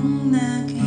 long neck